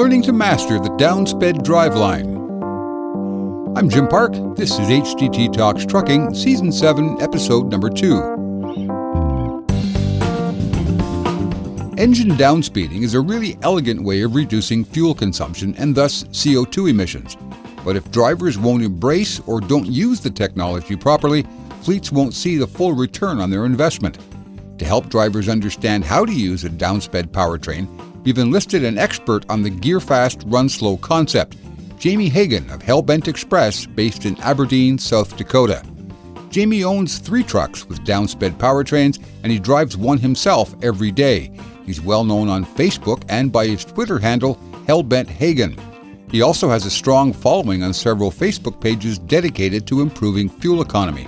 learning to master the downsped driveline. I'm Jim Park. This is HDT Talks Trucking, Season 7, Episode Number 2. Engine downspeeding is a really elegant way of reducing fuel consumption and thus CO2 emissions. But if drivers won't embrace or don't use the technology properly, fleets won't see the full return on their investment. To help drivers understand how to use a downsped powertrain, we've enlisted an expert on the gear fast, run slow concept, Jamie Hagan of Hellbent Express, based in Aberdeen, South Dakota. Jamie owns three trucks with downsped powertrains, and he drives one himself every day. He's well known on Facebook and by his Twitter handle, Hellbent Hagan. He also has a strong following on several Facebook pages dedicated to improving fuel economy.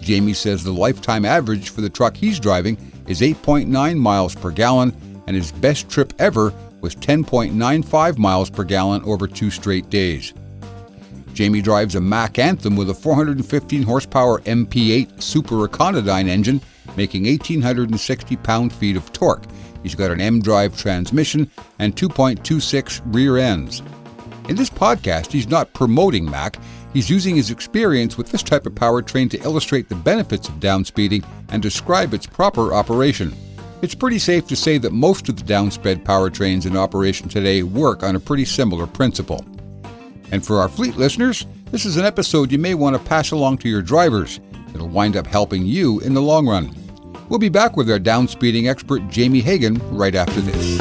Jamie says the lifetime average for the truck he's driving is 8.9 miles per gallon, and his best trip ever was 10.95 miles per gallon over two straight days. Jamie drives a Mack Anthem with a 415 horsepower MP8 Super Econodyne engine, making 1,860 pound feet of torque. He's got an M drive transmission and 2.26 rear ends. In this podcast, he's not promoting Mack, he's using his experience with this type of powertrain to illustrate the benefits of downspeeding and describe its proper operation. It's pretty safe to say that most of the downsped powertrains in operation today work on a pretty similar principle. And for our fleet listeners, this is an episode you may want to pass along to your drivers. It'll wind up helping you in the long run. We'll be back with our downspeeding expert Jamie Hagan right after this.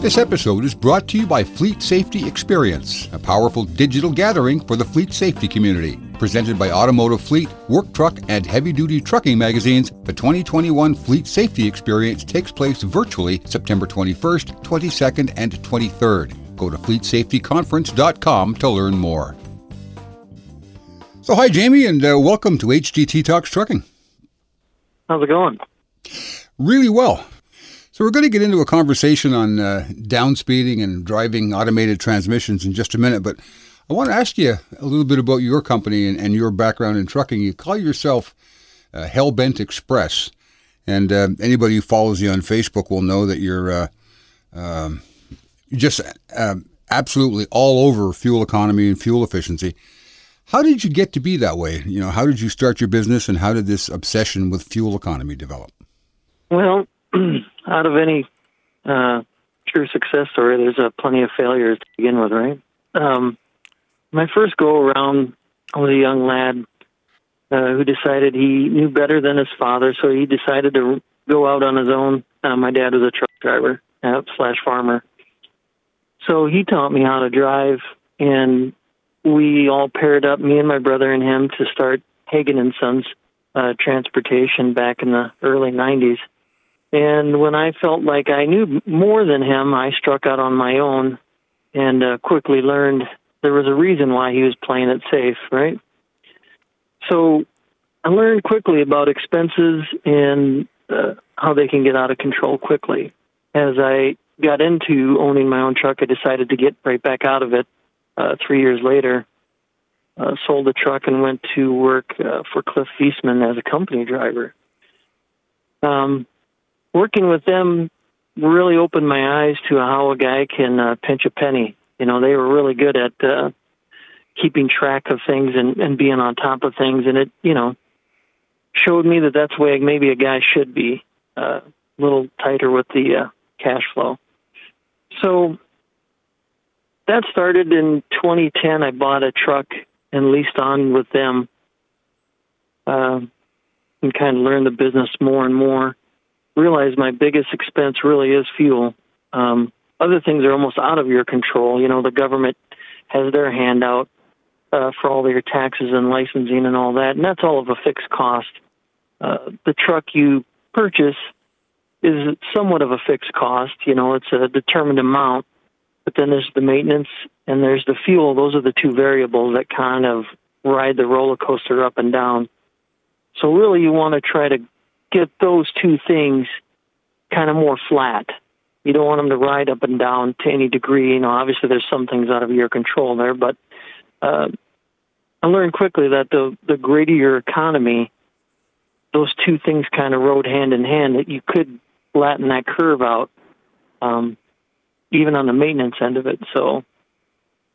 This episode is brought to you by Fleet Safety Experience, a powerful digital gathering for the fleet safety community. Presented by Automotive Fleet, Work Truck, and Heavy Duty Trucking magazines, the 2021 Fleet Safety Experience takes place virtually September 21st, 22nd, and 23rd. Go to fleetsafetyconference.com to learn more. So, hi, Jamie, and uh, welcome to HDT Talks Trucking. How's it going? Really well. So we're going to get into a conversation on uh, downspeeding and driving automated transmissions in just a minute, but I want to ask you a little bit about your company and, and your background in trucking. You call yourself uh, Hellbent Express, and uh, anybody who follows you on Facebook will know that you're uh, um, just um, absolutely all over fuel economy and fuel efficiency. How did you get to be that way? You know, how did you start your business, and how did this obsession with fuel economy develop? Well, out of any uh, true success story, there's uh, plenty of failures to begin with, right? Um, my first go around, was a young lad uh, who decided he knew better than his father, so he decided to go out on his own. Uh, my dad was a truck driver uh, slash farmer, so he taught me how to drive, and we all paired up, me and my brother and him, to start Hagan and Sons uh, Transportation back in the early '90s and when I felt like I knew more than him, I struck out on my own and uh, quickly learned there was a reason why he was playing it safe, right? So I learned quickly about expenses and uh, how they can get out of control quickly. As I got into owning my own truck, I decided to get right back out of it uh, three years later. Uh, sold the truck and went to work uh, for Cliff Viessman as a company driver. Um, working with them really opened my eyes to how a guy can uh, pinch a penny. You know, they were really good at uh, keeping track of things and, and being on top of things, and it, you know, showed me that that's the way maybe a guy should be, uh, a little tighter with the uh, cash flow. So that started in 2010. I bought a truck and leased on with them, uh, and kind of learned the business more and more Realized my biggest expense really is fuel. Um, other things are almost out of your control. You know, the government has their hand out uh, for all your taxes and licensing and all that, and that's all of a fixed cost. Uh, the truck you purchase is somewhat of a fixed cost. You know, it's a determined amount, but then there's the maintenance and there's the fuel. Those are the two variables that kind of ride the roller coaster up and down. So really, you want to try to get those two things kind of more flat. You don't want them to ride up and down to any degree. You know, obviously there's some things out of your control there, but uh, I learned quickly that the the greater your economy, those two things kind of rode hand in hand. That you could flatten that curve out, um, even on the maintenance end of it. So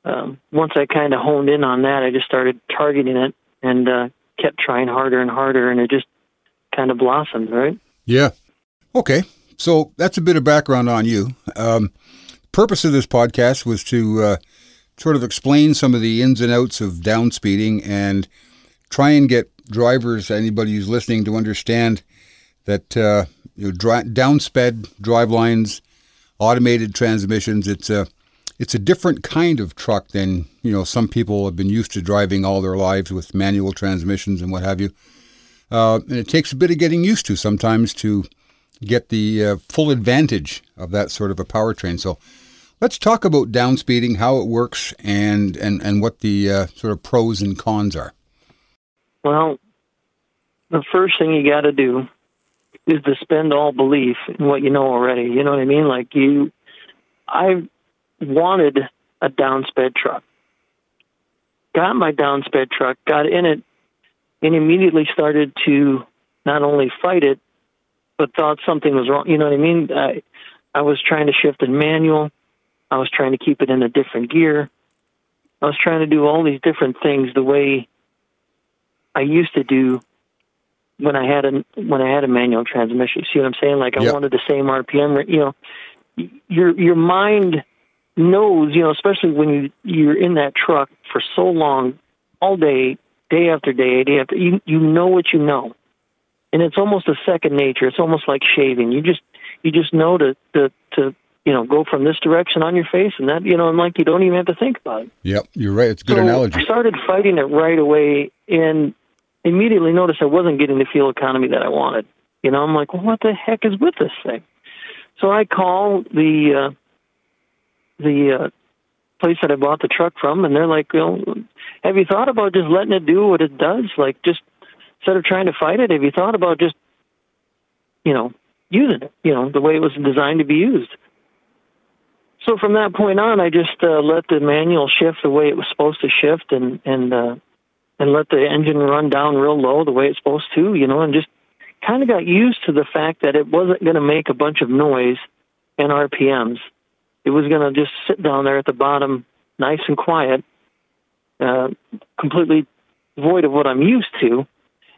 um, once I kind of honed in on that, I just started targeting it and uh, kept trying harder and harder, and it just kind of blossomed, right? Yeah. Okay. So that's a bit of background on you. Um, purpose of this podcast was to uh, sort of explain some of the ins and outs of downspeeding and try and get drivers, anybody who's listening, to understand that uh, you know, dry, downsped drive lines, automated transmissions. It's a it's a different kind of truck than you know some people have been used to driving all their lives with manual transmissions and what have you. Uh, and it takes a bit of getting used to sometimes to get the uh, full advantage of that sort of a powertrain. So let's talk about downspeeding, how it works, and and and what the uh, sort of pros and cons are. Well, the first thing you got to do is to spend all belief in what you know already. You know what I mean? Like you, I wanted a downsped truck. Got my downsped truck, got in it, and immediately started to not only fight it, but thought something was wrong. You know what I mean? I, I was trying to shift in manual. I was trying to keep it in a different gear. I was trying to do all these different things the way I used to do when I had a when I had a manual transmission. See what I'm saying? Like I yep. wanted the same RPM. You know, your your mind knows, you know, especially when you you're in that truck for so long, all day, day after day, day after you you know what you know, and it's almost a second nature. It's almost like shaving. You just you just know to to to you know go from this direction on your face, and that you know, and like you don't even have to think about it. Yep, you're right. It's a good so analogy. I started fighting it right away, and immediately noticed I wasn't getting the fuel economy that I wanted. You know, I'm like, well, what the heck is with this thing? So I call the uh, the uh, place that I bought the truck from, and they're like, "Well, have you thought about just letting it do what it does? Like, just instead of trying to fight it, have you thought about just, you know, using it? You know, the way it was designed to be used." So from that point on, I just uh, let the manual shift the way it was supposed to shift, and and uh, and let the engine run down real low the way it's supposed to, you know, and just kind of got used to the fact that it wasn't going to make a bunch of noise in RPMs it was going to just sit down there at the bottom, nice and quiet, uh, completely void of what I'm used to,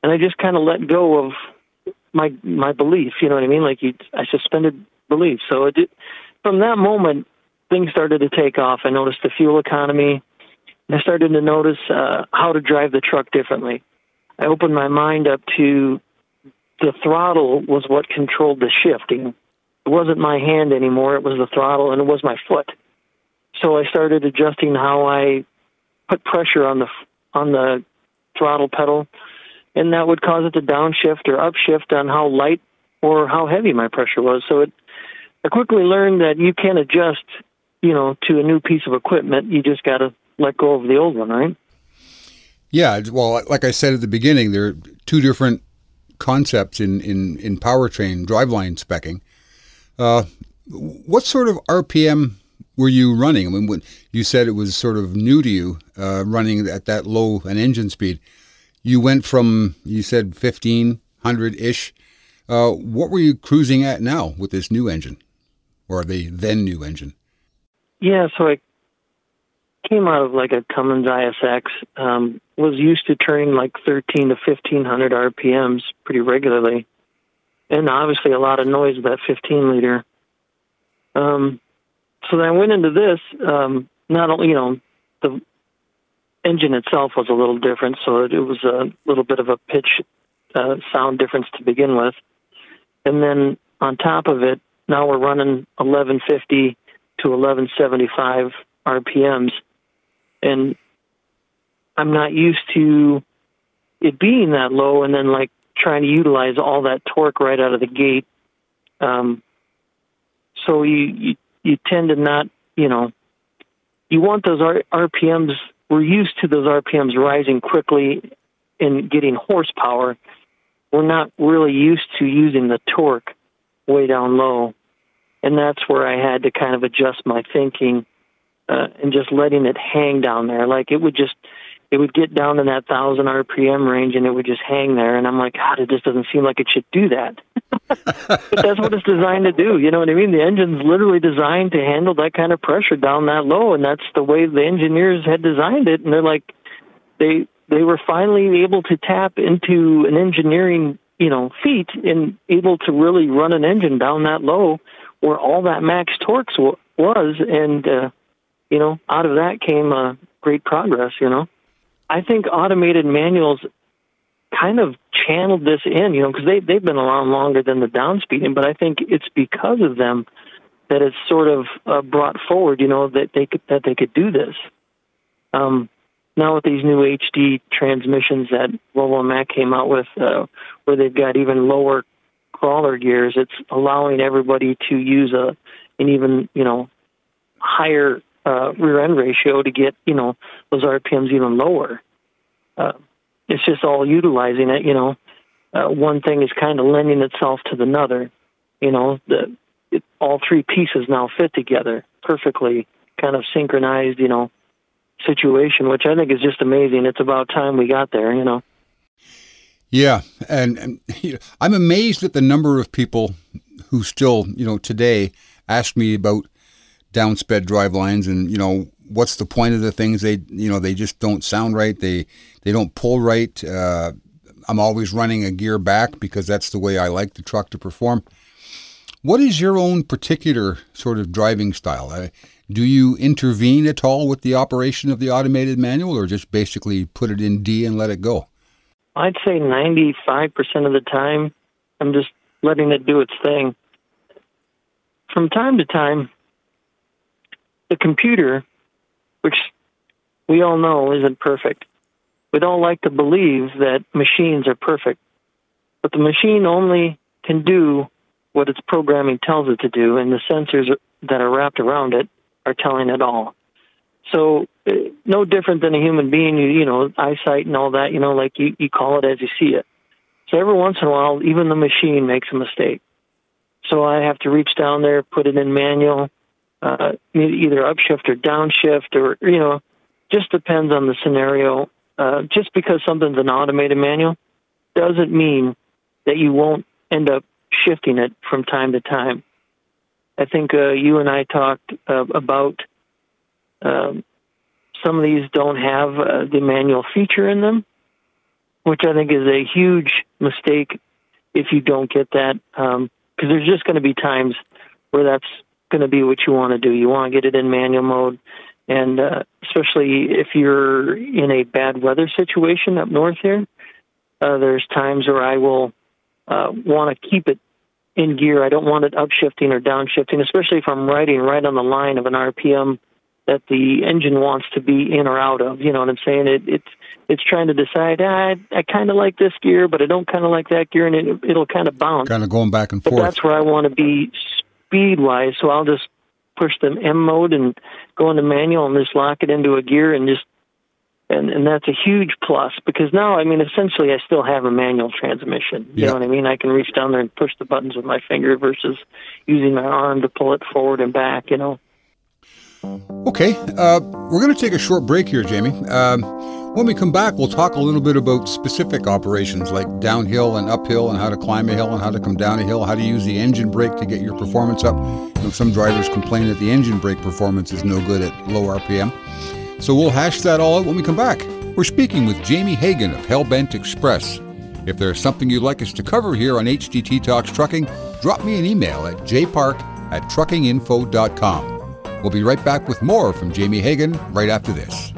and I just kind of let go of my my belief. You know what I mean? Like you, I suspended belief. So it did, from that moment, things started to take off. I noticed the fuel economy. I started to notice uh, how to drive the truck differently. I opened my mind up to the throttle was what controlled the shifting it wasn't my hand anymore. It was the throttle and it was my foot. So I started adjusting how I put pressure on the on the throttle pedal, and that would cause it to downshift or upshift on how light or how heavy my pressure was. So it, I quickly learned that you can't adjust, you know, to a new piece of equipment. You just got to let go of the old one, right? Yeah, well, like I said at the beginning, there are two different concepts in in in powertrain driveline specking. Uh, what sort of RPM were you running? I mean, when you said it was sort of new to you uh, running at that low an engine speed. You went from you said fifteen hundred ish. Uh, what were you cruising at now with this new engine, or the then new engine? Yeah, so I came out of like a Cummins ISX. Um, was used to turning like thirteen to fifteen hundred RPMs pretty regularly and obviously a lot of noise with that 15 liter. Um, so then I went into this. Um, not only, you know, the engine itself was a little different, so it, was a little bit of a pitch uh, sound difference to begin with. And then on top of it, now we're running 1150 to 1175 RPMs, and I'm not used to it being that low. And then like trying to utilize all that torque right out of the gate. Um, so you, you you tend to not, you know, you want those R- RPMs. We're used to those RPMs rising quickly and getting horsepower. We're not really used to using the torque way down low, and that's where I had to kind of adjust my thinking uh, and just letting it hang down there. Like it would just, it would get down in that thousand RPM range and it would just hang there. And I'm like, God, it just doesn't seem like it should do that. but that's what it's designed to do. You know what I mean? The engine's literally designed to handle that kind of pressure down that low, and that's the way the engineers had designed it. And they're like, they they were finally able to tap into an engineering you know feat and able to really run an engine down that low where all that max torque was, and uh, you know, out of that came uh, great progress. You know. I think automated manuals kind of channeled this in, you know, because they they've been around longer than the downspeeding, but I think it's because of them that it's sort of uh, brought forward, you know, that they could that they could do this. Um, now with these new HD transmissions that Volvo and Mack came out with, uh, where they've got even lower crawler gears, it's allowing everybody to use a an even you know higher uh, rear end ratio to get you know those RPMs even lower. Uh, it's just all utilizing it. You know, uh, one thing is kind of lending itself to the another. You know, the it, all three pieces now fit together perfectly, kind of synchronized. You know, situation, which I think is just amazing. It's about time we got there. You know. Yeah, and, and you know, I'm amazed at the number of people who still, you know, today ask me about downsped drive lines and you know what's the point of the things they you know they just don't sound right. They they don't pull right. Uh, i'm always running a gear back because that's the way i like the truck to perform. What is your own particular sort of driving style? Uh, do you intervene at all with the operation of the automated manual or just basically put it in d and let it go? I'd say 95% of the time i'm just letting it do its thing. From time to time the computer, which we all know isn't perfect, we don't like to believe that machines are perfect. But the machine only can do what its programming tells it to do, and the sensors that are wrapped around it are telling it all. So, uh, no different than a human being, you, you know, eyesight and all that, you know, like you, you call it as you see it. So, every once in a while, even the machine makes a mistake. So, I have to reach down there, put it in manual, uh, either upshift or downshift, or you know, just depends on the scenario. Uh, just because something's an automated manual doesn't mean that you won't end up shifting it from time to time. I think uh, you and I talked uh, about um, some of these don't have uh, the manual feature in them, which I think is a huge mistake if you don't get that, because um, there's just going to be times where that's going to be what you want to do. You want to get it in manual mode, and uh, especially if you're in a bad weather situation up north here, uh, there's times where I will uh, want to keep it in gear. I don't want it upshifting or downshifting, especially if I'm riding right on the line of an RPM that the engine wants to be in or out of. You know what I'm saying? It, it's it's trying to decide. Ah, I I kind of like this gear, but I don't kind of like that gear, and it, it'll kind of bounce. Kind of going back and but forth. That's where I want to be speed wise. So I'll just push the M mode and go into manual and just lock it into a gear and just and and that's a huge plus because now I mean essentially I still have a manual transmission. You know what I mean? I can reach down there and push the buttons with my finger versus using my arm to pull it forward and back. You know. Okay, uh, we're going to take a short break here, Jamie. Um, when we come back, we'll talk a little bit about specific operations like downhill and uphill and how to climb a hill and how to come down a hill, how to use the engine brake to get your performance up. You know, some drivers complain that the engine brake performance is no good at low RPM. So we'll hash that all out when we come back. We're speaking with Jamie Hagan of Hellbent Express. If there's something you'd like us to cover here on HDT Talks Trucking, drop me an email at jpark at truckinginfo.com. We'll be right back with more from Jamie Hagan right after this.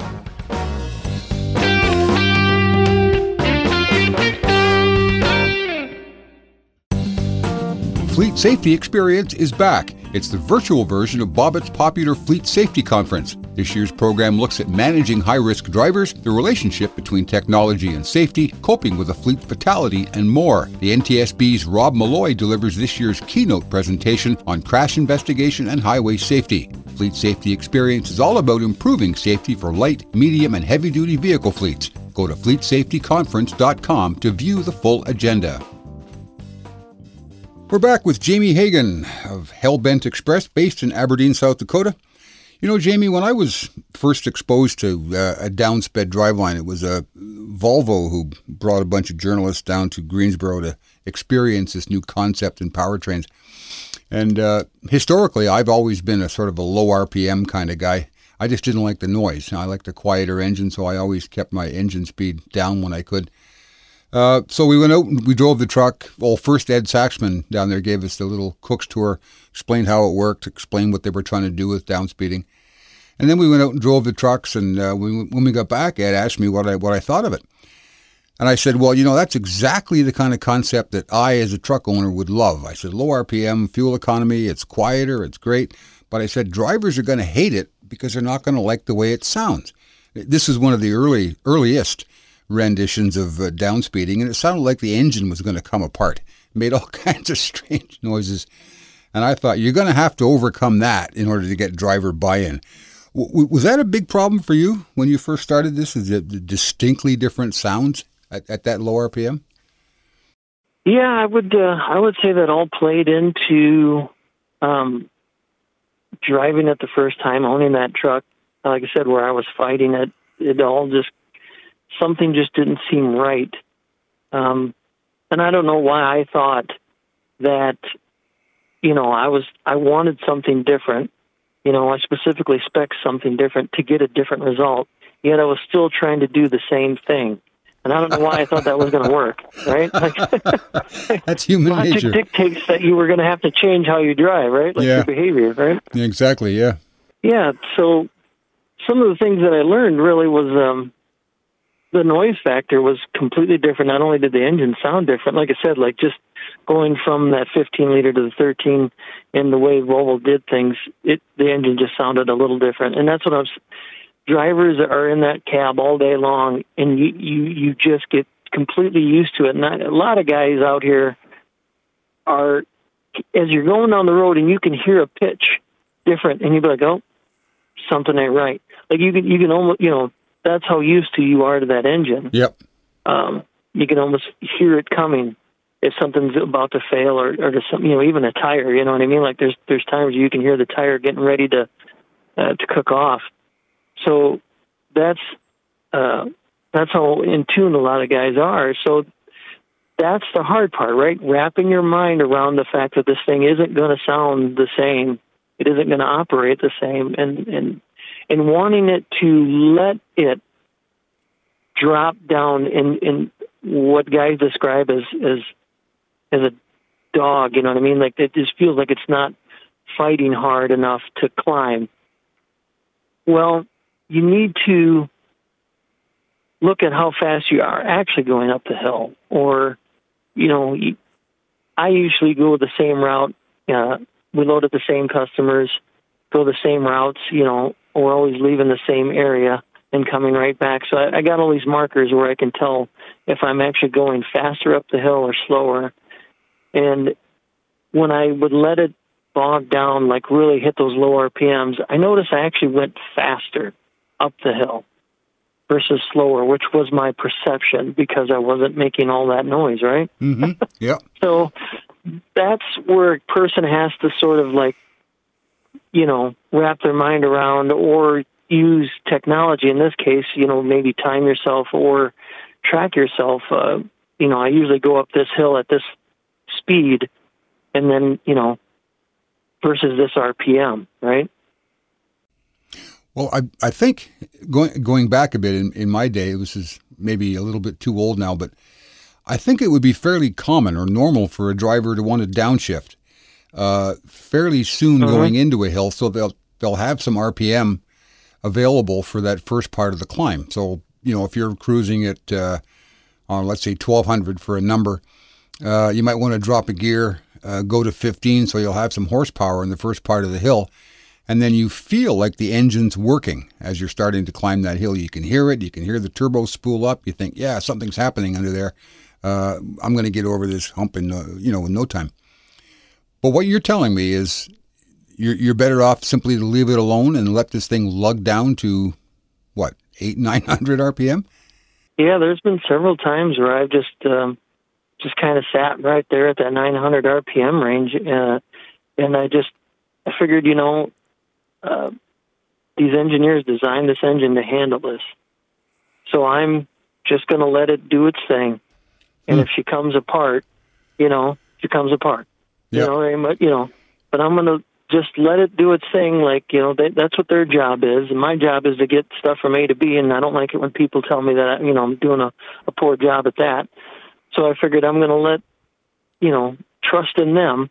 Fleet Safety Experience is back. It's the virtual version of Bobit's popular Fleet Safety Conference. This year's program looks at managing high risk drivers, the relationship between technology and safety, coping with a fleet fatality, and more. The NTSB's Rob Molloy delivers this year's keynote presentation on crash investigation and highway safety. Fleet Safety Experience is all about improving safety for light, medium, and heavy duty vehicle fleets. Go to fleetsafetyconference.com to view the full agenda. We're back with Jamie Hagan of Hellbent Express, based in Aberdeen, South Dakota. You know, Jamie, when I was first exposed to uh, a downsped driveline, it was a Volvo who brought a bunch of journalists down to Greensboro to experience this new concept in powertrains. And uh, historically, I've always been a sort of a low RPM kind of guy. I just didn't like the noise. I liked a quieter engine, so I always kept my engine speed down when I could. Uh, so we went out and we drove the truck. Well, first Ed Saxman down there gave us the little Cook's tour, explained how it worked, explained what they were trying to do with downspeeding. And then we went out and drove the trucks. And uh, we, when we got back, Ed asked me what I what I thought of it. And I said, well, you know, that's exactly the kind of concept that I, as a truck owner, would love. I said, low RPM, fuel economy, it's quieter, it's great. But I said, drivers are going to hate it because they're not going to like the way it sounds. This is one of the early earliest renditions of uh, downspeeding, and it sounded like the engine was going to come apart. It made all kinds of strange noises. And I thought, you're going to have to overcome that in order to get driver buy in. W- was that a big problem for you when you first started this? Is it distinctly different sounds at, at that low RPM? Yeah, I would. Uh, I would say that all played into um, driving it the first time, owning that truck. Like I said, where I was fighting it, it all just something just didn't seem right. Um, and I don't know why I thought that, you know, I was, I wanted something different. You know, I specifically spec something different to get a different result. Yet I was still trying to do the same thing. And I don't know why I thought that was going to work, right? Like, That's human logic nature. dictates that you were going to have to change how you drive, right? Like Yeah. your behavior, right? Exactly, yeah. Yeah. So some of the things that I learned really was um, the noise factor was completely different. Not only did the engine sound different, like I said, like just going from that 15 liter to the 13 and the way Volvo did things, it the engine just sounded a little different. And that's what I was. Drivers are in that cab all day long, and you you you just get completely used to it. And I, a lot of guys out here are, as you're going down the road, and you can hear a pitch different, and you be like, oh, something ain't right. Like you can you can almost you know that's how used to you are to that engine. Yep. Um, you can almost hear it coming if something's about to fail or or to some you know even a tire. You know what I mean? Like there's there's times you can hear the tire getting ready to uh, to cook off. So that's uh, that's how in tune a lot of guys are. So that's the hard part, right? Wrapping your mind around the fact that this thing isn't going to sound the same. It isn't going to operate the same, and and and wanting it to let it drop down in in what guys describe as as as a dog. You know what I mean? Like it just feels like it's not fighting hard enough to climb. Well, you need to look at how fast you are actually going up the hill, or you know, I usually go the same route. Uh, we load at the same customers, go the same routes. You know, we're always leaving the same area and coming right back. So I, I got all these markers where I can tell if I'm actually going faster up the hill or slower. And when I would let it bog down, like really hit those low RPMs, I noticed I actually went faster up the hill versus slower, which was my perception because I wasn't making all that noise, right? Mm-hmm. Yep. So that's where a person has to sort of like, you know, wrap their mind around or use technology. In this case, you know, maybe time yourself or track yourself. Uh, you know, I usually go up this hill at this speed and then, you know, versus this RPM, right? Well, I I think going going back a bit in, in my day, this is maybe a little bit too old now, but I think it would be fairly common or normal for a driver to want to downshift uh, fairly soon Uh-huh. going into a hill, so they'll they'll have some RPM available for that first part of the climb. So you know, if you're cruising at uh, on let's say 1200 for a number, uh, you might want to drop a gear, uh, go to 15, so you'll have some horsepower in the first part of the hill and then you feel like the engine's working as you're starting to climb that hill. You can hear it. You can hear the turbo spool up. You think, yeah, something's happening under there. Uh, I'm going to get over this hump in uh, you know in no time. But what you're telling me is you're you're better off simply to leave it alone and let this thing lug down to what eight nine hundred RPM. Yeah, there's been several times where I've just um, just kind of sat right there at that 900 RPM range, uh, and I just I figured, you know, uh, these engineers designed this engine to handle this. So I'm just going to let it do its thing. And Hmm. if she comes apart, you know, she comes apart. Yep. You know, they might- you know, but I'm going to just let it do its thing. Like, you know, they, that's what their job is. And my job is to get stuff from A to B. And I don't like it when people tell me that, you know, I'm doing a, a poor job at that. So I figured I'm going to let, you know, trust in them.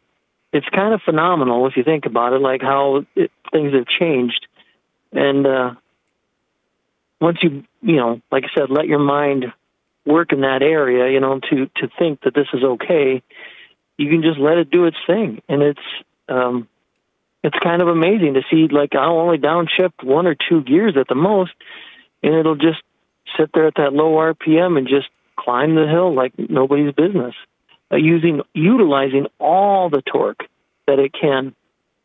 It's kind of phenomenal if you think about it, like how it, things have changed. And, uh, once you, you know, like I said, let your mind work in that area, you know, to, to think that this is okay, you can just let it do its thing. And it's, um, it's kind of amazing to see, like, I'll only downshift one or two gears at the most, and it'll just sit there at that low RPM and just climb the hill like nobody's business, uh, using, utilizing all the torque that it can.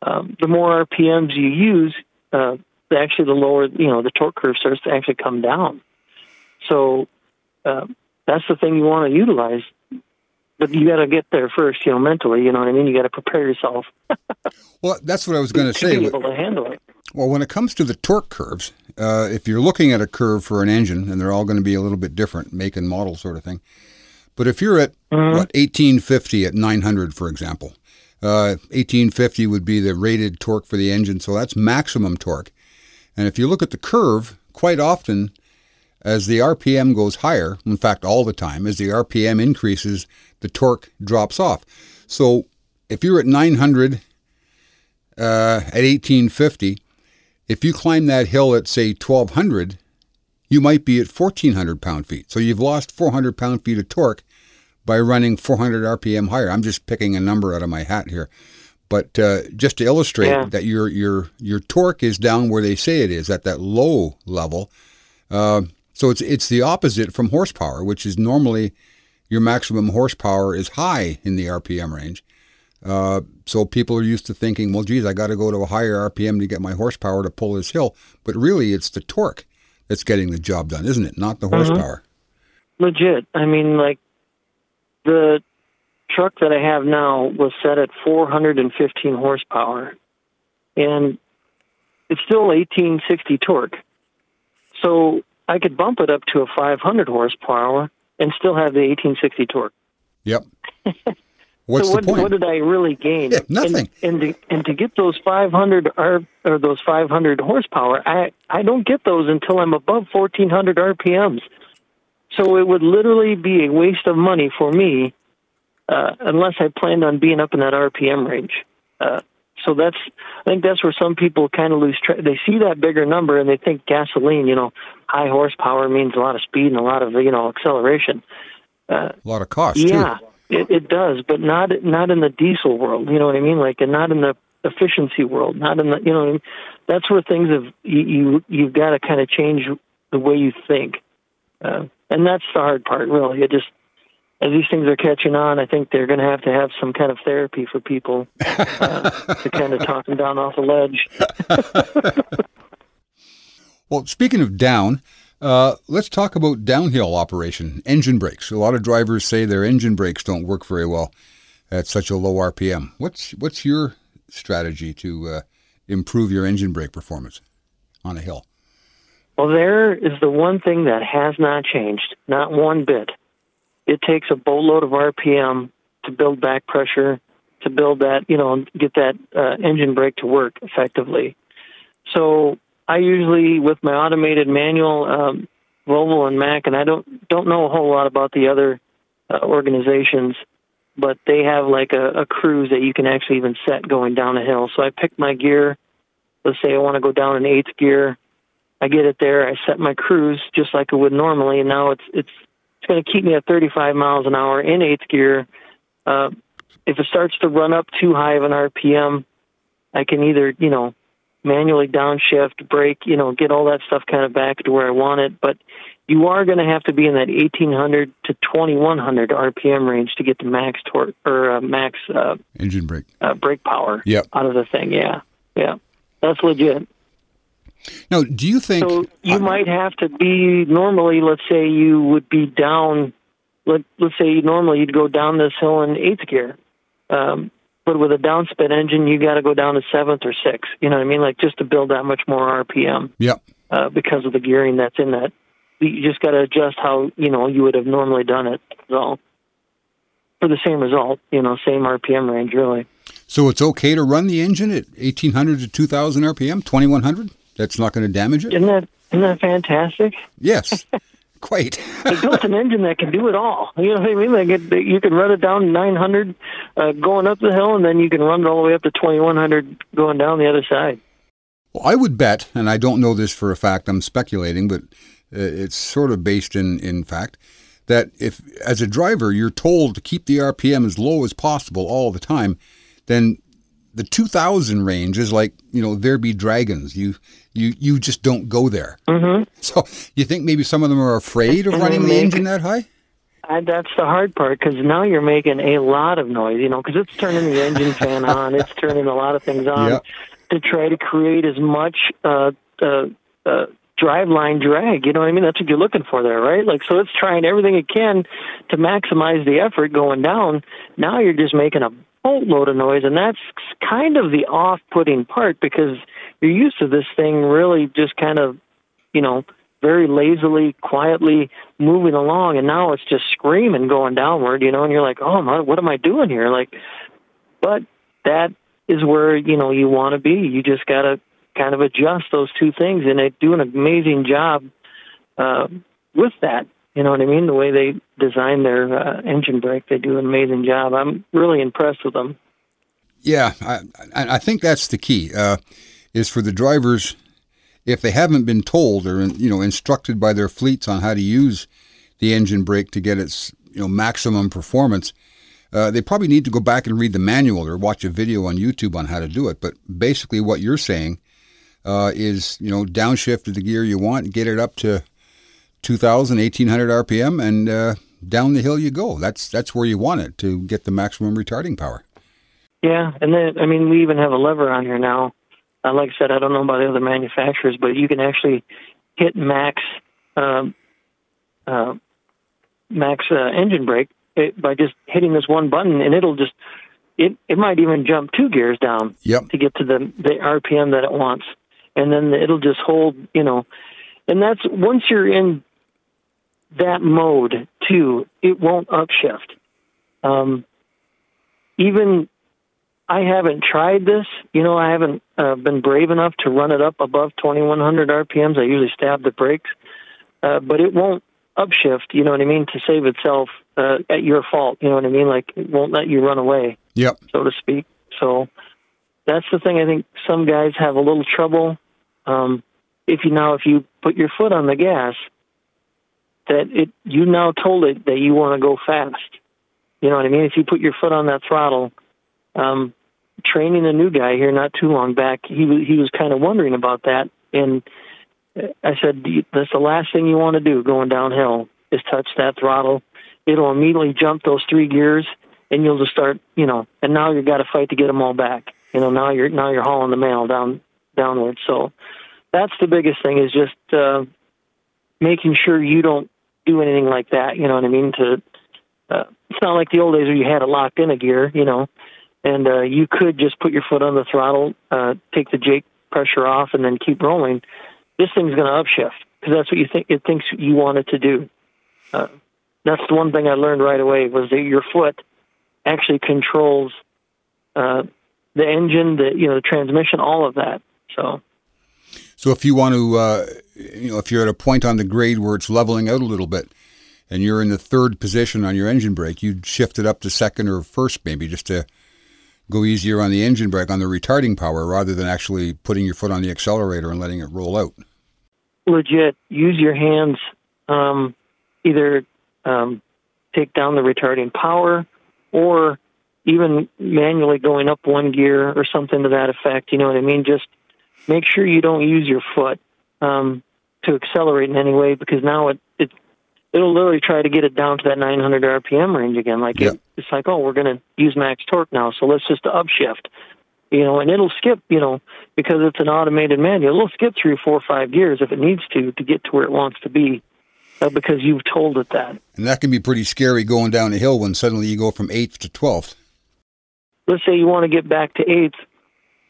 Um, the more RPMs you use, uh, actually the lower, you know, the torque curve starts to actually come down. So uh, that's the thing you want to utilize. But you got to get there first, you know, mentally. You know what I mean? You got to prepare yourself Well, that's what I was going to say. be able to handle it. Well, when it comes to the torque curves, uh, if you're looking at a curve for an engine, and they're all going to be a little bit different, make and model sort of thing. But if you're at what 1850 at 900, for example, uh, 1850 would be the rated torque for the engine, so that's maximum torque. And if you look at the curve, quite often, as the RPM goes higher, in fact, all the time, as the RPM increases, the torque drops off. So if you're at 900 uh, at 1850, if you climb that hill at say 1200, you might be at 1400 pound feet. So you've lost 400 pound feet of torque by running 400 RPM higher. I'm just picking a number out of my hat here, but uh, just to illustrate Yeah. that your your your torque is down where they say it is at that low level. Uh, so it's it's the opposite from horsepower, which is normally your maximum horsepower is high in the RPM range. Uh, so people are used to thinking, well, geez, I got to go to a higher RPM to get my horsepower to pull this hill. But really, it's the torque that's getting the job done, isn't it? Not the horsepower. Legit. I mean, like the truck that I have now was set at 415 horsepower, and it's still 1860 torque. So I could bump it up to a 500 horsepower and still have the 1860 torque. Yep. What's so what, the point? what did I really gain? Yeah, nothing. And, and to and to get those 500 R, or those 500 horsepower, I I don't get those until I'm above 1400 RPMs. So it would literally be a waste of money for me uh, unless I planned on being up in that RPM range. Uh, so that's I think that's where some people kind of lose track. They see that bigger number and they think gasoline, you know, high horsepower means a lot of speed and a lot of you know acceleration. a lot of cost, Yeah, too. it, it does, but not not in the diesel world. You know what I mean? Like, and not in the efficiency world. Not in the you know. I mean? That's where things have you, you you've got to kind of change the way you think, uh, and that's the hard part. Really, it just as these things are catching on, I think they're going to have to have some kind of therapy for people uh, to kind of talk them down off the ledge. Well, speaking of down, uh, let's talk about downhill operation, engine brakes. A lot of drivers say their engine brakes don't work very well at such a low RPM. What's what's your strategy to uh, improve your engine brake performance on a hill? Well, there is the one thing that has not changed, not one bit. It takes a boatload of RPM to build back pressure, to build that, you know, get that uh, engine brake to work effectively. So I usually, with my automated manual, um, Volvo and Mack, and I don't don't know a whole lot about the other uh, organizations, but they have like a, a cruise that you can actually even set going down a hill. So I pick my gear. Let's say I want to go down in eighth gear. I get it there. I set my cruise just like I would normally, and now it's it's it's going to keep me at 35 miles an hour in eighth gear. Uh, if it starts to run up too high of an RPM, I can either you know manually downshift, brake, you know, get all that stuff kind of back to where I want it. But you are going to have to be in that 1800 to 2100 RPM range to get the max torque or uh, max uh, Engine brake. uh, brake power Yep. out of the thing. Yeah, yeah, that's legit. Now, do you think? So you uh, might have to be normally. Let's say you would be down. Let Let's say normally you'd go down this hill in eighth gear. Um, but with a downspin engine, you got to go down to seventh or sixth. You know what I mean? Like just to build that much more RPM. Yep. Uh, because of the gearing that's in that, you just got to adjust how you know you would have normally done it. So for the same result, you know, same RPM range, really. So it's okay to run the engine at 1800 to 2000 RPM, 2100. That's not going to damage it. Isn't that isn't that fantastic? Yes. Quite. they built an engine that can do it all. You know what I mean? Like it, you can run it down 900 uh, going up the hill, and then you can run it all the way up to 2100 going down the other side. Well, I would bet, and I don't know this for a fact. I'm speculating, but uh, it's sort of based in in fact that if as a driver you're told to keep the RPM as low as possible all the time, then the 2000 range is like you know there be dragons you you you just don't go there. Mm-hmm. so you think maybe some of them are afraid of running the engine that high? And that's the hard part because now you're making a lot of noise you know because it's turning the engine fan on it's turning a lot of things on yep. to try to create as much uh, uh, uh, drive line drag you know what i mean? That's what you're looking for there right? Like so it's trying everything it can to maximize the effort going down. Now you're just making a boatload of noise, and that's kind of the off-putting part because you're used to this thing really just kind of, you know, very lazily, quietly moving along, and now it's just screaming going downward, you know, and you're like, oh, my, what am I doing here? Like, but that is where you know you want to be. You just got to kind of adjust those two things, and they do an amazing job uh, with that. You know what I mean? The way they design their uh, engine brake, they do an amazing job. I'm really impressed with them. Yeah, I, I think that's the key. Uh, is for the drivers, if they haven't been told or you know instructed by their fleets on how to use the engine brake to get its you know maximum performance, uh, they probably need to go back and read the manual or watch a video on YouTube on how to do it. But basically, what you're saying uh, is you know downshift to the gear you want, get it up to 2,000, 1,800 RPM, and uh, down the hill you go. That's that's where you want it to get the maximum retarding power. Yeah, and then I mean we even have a lever on here now. Uh, like I said, I don't know about the other manufacturers, but you can actually hit max um, uh, max uh, engine brake it, by just hitting this one button, and it'll just it it might even jump two gears down yep. to get to the the RPM that it wants, and then it'll just hold you know, and that's once you're in that mode too, it won't upshift. Um, even I haven't tried this. You know, I haven't uh, been brave enough to run it up above 2100 RPMs. I usually stab the brakes, uh, but it won't upshift. You know what I mean? To save itself uh, at your fault. You know what I mean? Like it won't let you run away. Yep. So to speak. So that's the thing. I think some guys have a little trouble. Um, if you now, if you put your foot on the gas, that it you now told it that you want to go fast. You know what I mean? If you put your foot on that throttle, um, training a new guy here not too long back, he was he was kind of wondering about that, and I said that's the last thing you want to do going downhill is touch that throttle. It'll immediately jump those three gears, and you'll just start, you know. And now you've got to fight to get them all back. You know, now you're now you're hauling the mail down downward. So that's the biggest thing is just uh, making sure you don't do anything like that. You know what I mean? To uh, it's not like the old days where you had it locked in a gear. You know, and uh, you could just put your foot on the throttle, uh, take the Jake pressure off, and then keep rolling. This thing's going to upshift because that's what you think it thinks you want it to do. Uh, that's the one thing I learned right away was that your foot actually controls uh, the engine, the you know the transmission, all of that. So so if you want to, uh, you know, if you're at a point on the grade where it's leveling out a little bit, and you're in the third position on your engine brake, you'd shift it up to second or first, maybe just to go easier on the engine brake on the retarding power, rather than actually putting your foot on the accelerator and letting it roll out. Legit, use your hands. Um, either um, take down the retarding power, or even manually going up one gear or something to that effect. You know what I mean? Just make sure you don't use your foot um, to accelerate in any way because now it, it it'll literally try to get it down to that 900 RPM range again. Like it, it's like, oh, we're going to use max torque now, so let's just upshift. You know, and it'll skip. You know, because it's an automated manual, it'll skip through four or five gears if it needs to to get to where it wants to be. Uh, because you've told it that. And that can be pretty scary going down a hill when suddenly you go from eighth to twelfth. let's say you want to get back to eighth,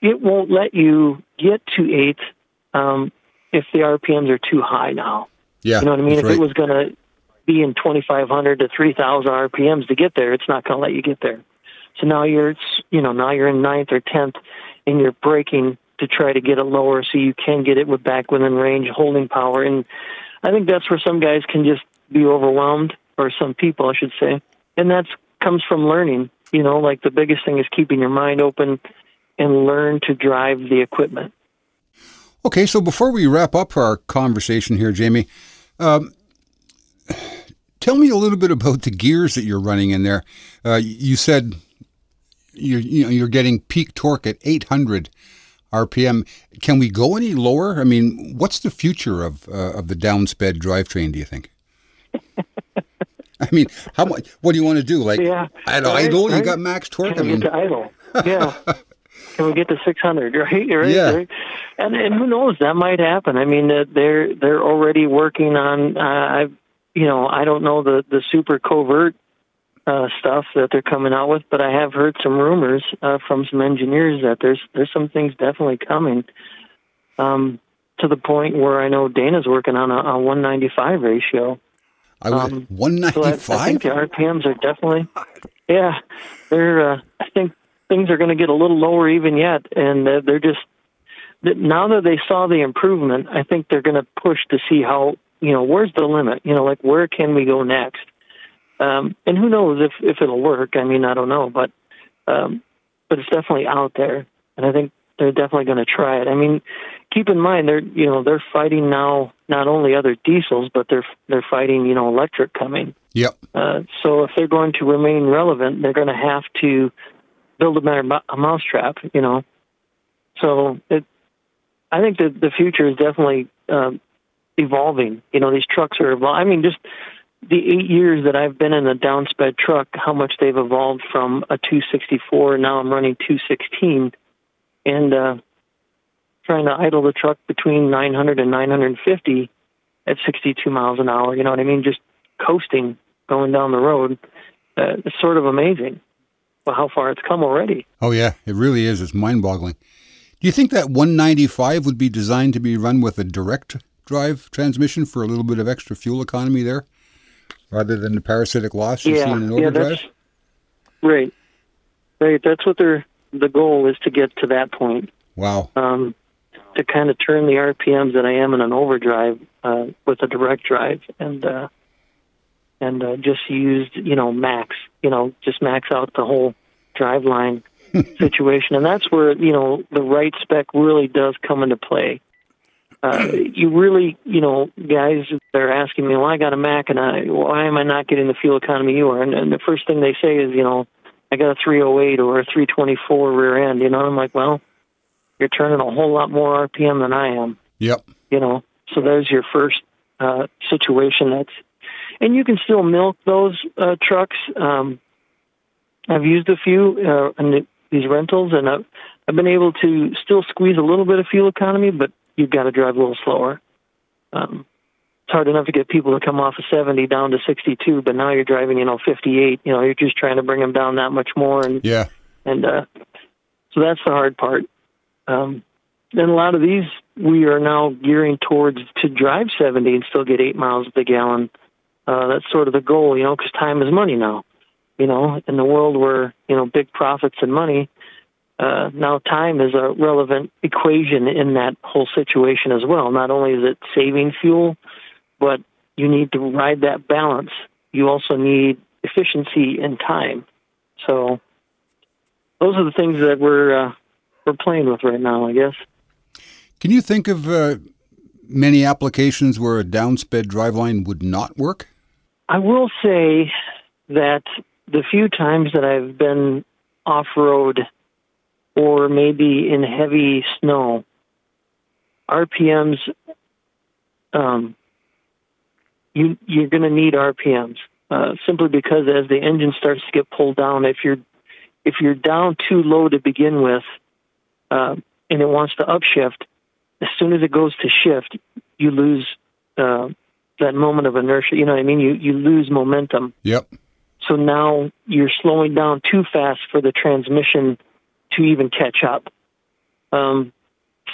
it won't let you get to eighth um, if the RPMs are too high now. Yeah, You know what I mean? If right. it was going to be in 2,500 to 3,000 RPMs to get there, it's not going to let you get there. So now you're, you know, now you're in ninth or tenth, and you're braking to try to get it lower so you can get it with back within range, holding power. And I think that's where some guys can just be overwhelmed, or some people, I should say. And that comes from learning. You know, like the biggest thing is keeping your mind open and learn to drive the equipment. Okay, so before we wrap up our conversation here, Jamie, um, tell me a little bit about the gears that you're running in there. Uh, you said you're you know you're getting peak torque at 800 RPM. Can we go any lower? I mean, what's the future of uh, of the downsped drivetrain? Do you think? I mean, how much? What do you want to do? Like Yeah. at Right, idle, you got max torque. I Can we mean, get to idle? Yeah. Can we get to 600? Right, right, Yeah. right. And and who knows? That might happen. I mean, uh, they're they're already working on. Uh, I, you know, I don't know the the super covert uh, stuff that they're coming out with, but I have heard some rumors uh, from some engineers that there's there's some things definitely coming. Um, to the point where I know Dana's working on a, a 195 ratio. I would um, one So I, I think the. RPMs are definitely, yeah, they're. Uh, I think things are going to get a little lower even yet, and they're just now that they saw the improvement. I think they're going to push to see how you know where's the limit. You know, like where can we go next? Um, and who knows if if it'll work? I mean, I don't know, but um, but it's definitely out there, and I think they're definitely going to try it. I mean, keep in mind they're you know they're fighting now not only other diesels, but they're they're fighting you know electric coming. Yep. Uh, so if they're going to remain relevant, they're going to have to build a better a mousetrap, you know. So it, I think that the future is definitely um, evolving. You know, these trucks are evolving. I mean, just the eight years that I've been in a downsped truck, how much they've evolved from a 264. Now I'm running 216, and uh, trying to idle the truck between 900 and 950 at 62 miles an hour. You know what I mean? Just coasting going down the road. Uh, it's sort of amazing well, how far it's come already. Oh yeah, it really is. It's mind-boggling. Do you think that 195 would be designed to be run with a direct drive transmission for a little bit of extra fuel economy there, rather than the parasitic loss you see in an yeah, overdrive? that's right. Right, that's what they're. The goal is to get to that point, Wow. um, to kind of turn the RPMs that I am in an overdrive uh, with a direct drive, and uh, and uh, just used, you know, max, you know, just max out the whole drive line situation, and that's where you know the right spec really does come into play. Uh, you really, you know, guys, they're asking me, well, I got a Mack, and I, why am I not getting the fuel economy you are? And, and the first thing they say is, you know, I got a 308 or a 324 rear end. You know, I'm like, well, you're turning a whole lot more RPM than I am. Yep. You know, so there's your first uh, situation. That's, and you can still milk those uh, trucks. Um, I've used a few uh, in the, these rentals, and I've, I've been able to still squeeze a little bit of fuel economy, but you've got to drive a little slower. Um, it's hard enough to get people to come off of 70 down to 62, but now you're driving, you know, 58. You know, you're just trying to bring them down that much more, and Yeah. and uh, so that's the hard part. Um, and a lot of these we are now gearing towards to drive 70 and still get eight miles per gallon. Uh, that's sort of the goal, you know, because time is money now. You know, in the world where you know big profits and money, uh, now time is a relevant equation in that whole situation as well. Not only is it saving fuel, but you need to ride that balance. You also need efficiency and time. So those are the things that we're uh, we're playing with right now, I guess. Can you think of uh, many applications where a downsped driveline would not work? I will say that the few times that I've been off road or maybe in heavy snow, RPMs, um, you you're going to need RPMs uh, simply because as the engine starts to get pulled down, if you're if you're down too low to begin with, uh, and it wants to upshift, as soon as it goes to shift, you lose uh, that moment of inertia. You know what I mean? You you lose momentum. Yep. So now you're slowing down too fast for the transmission to even catch up. Um,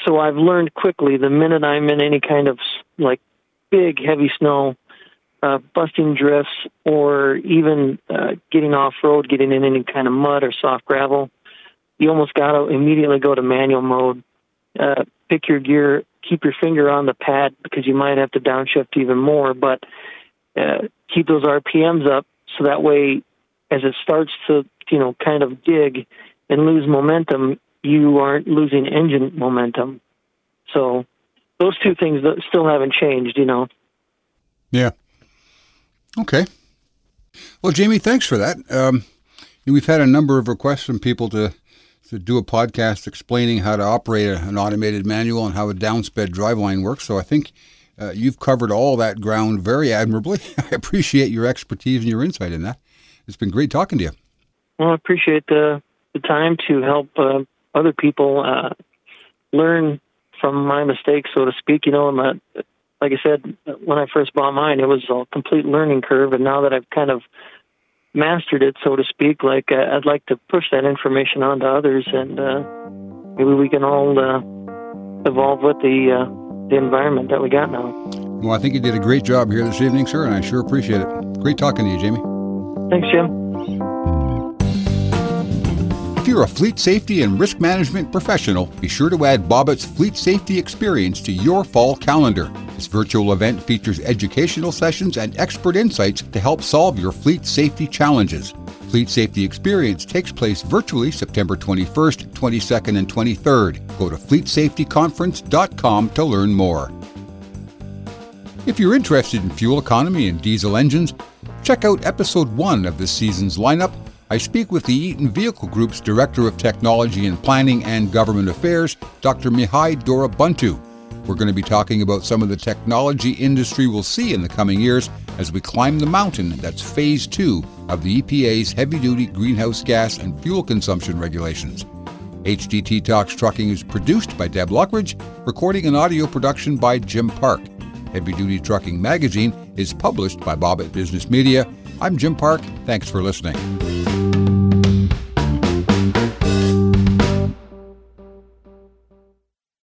so I've learned quickly the minute I'm in any kind of like big heavy snow, uh, busting drifts, or even uh, getting off road, getting in any kind of mud or soft gravel, you almost got to immediately go to manual mode. Uh, pick your gear, keep your finger on the pad because you might have to downshift even more, but uh, keep those RPMs up so that way, as it starts to you know kind of dig and lose momentum, you aren't losing engine momentum. So those two things still haven't changed, you know. Yeah. Okay. Well, Jamie, thanks for that. Um, we've had a number of requests from people to to do a podcast explaining how to operate an automated manual and how a downsped driveline works. So I think uh, you've covered all that ground very admirably. I appreciate your expertise and your insight in that. It's been great talking to you. Well, I appreciate the the time to help uh, other people uh, learn from my mistakes, so to speak. You know, like I said, when I first bought mine, it was a complete learning curve, and now that I've kind of mastered it, so to speak, like uh, I'd like to push that information on to others, and uh, maybe we can all uh, evolve with the uh, the environment that we got now. Well, I think you did a great job here this evening, sir, and I sure appreciate it. Great talking to you, Jamie. Thanks, Jim. If you're a fleet safety and risk management professional, be sure to add Bobit's Fleet Safety Experience to your fall calendar. This virtual event features educational sessions and expert insights to help solve your fleet safety challenges. Fleet Safety Experience takes place virtually September 21st, 22nd, and 23rd. Go to fleetsafetyconference.com to learn more. If you're interested in fuel economy and diesel engines, check out episode 1 of this season's lineup I speak with the Eaton Vehicle Group's Director of Technology and Planning and Government Affairs, Dr. Mihai Dorobantu. We're going to be talking about some of the technology industry will see in the coming years as we climb the mountain that's phase two of the EPA's heavy duty greenhouse gas and fuel consumption regulations. HDT Talks Trucking is produced by Deb Lockridge, recording and audio production by Jim Park. Heavy Duty Trucking Magazine is published by Bobit Business Media. I'm Jim Park. Thanks for listening.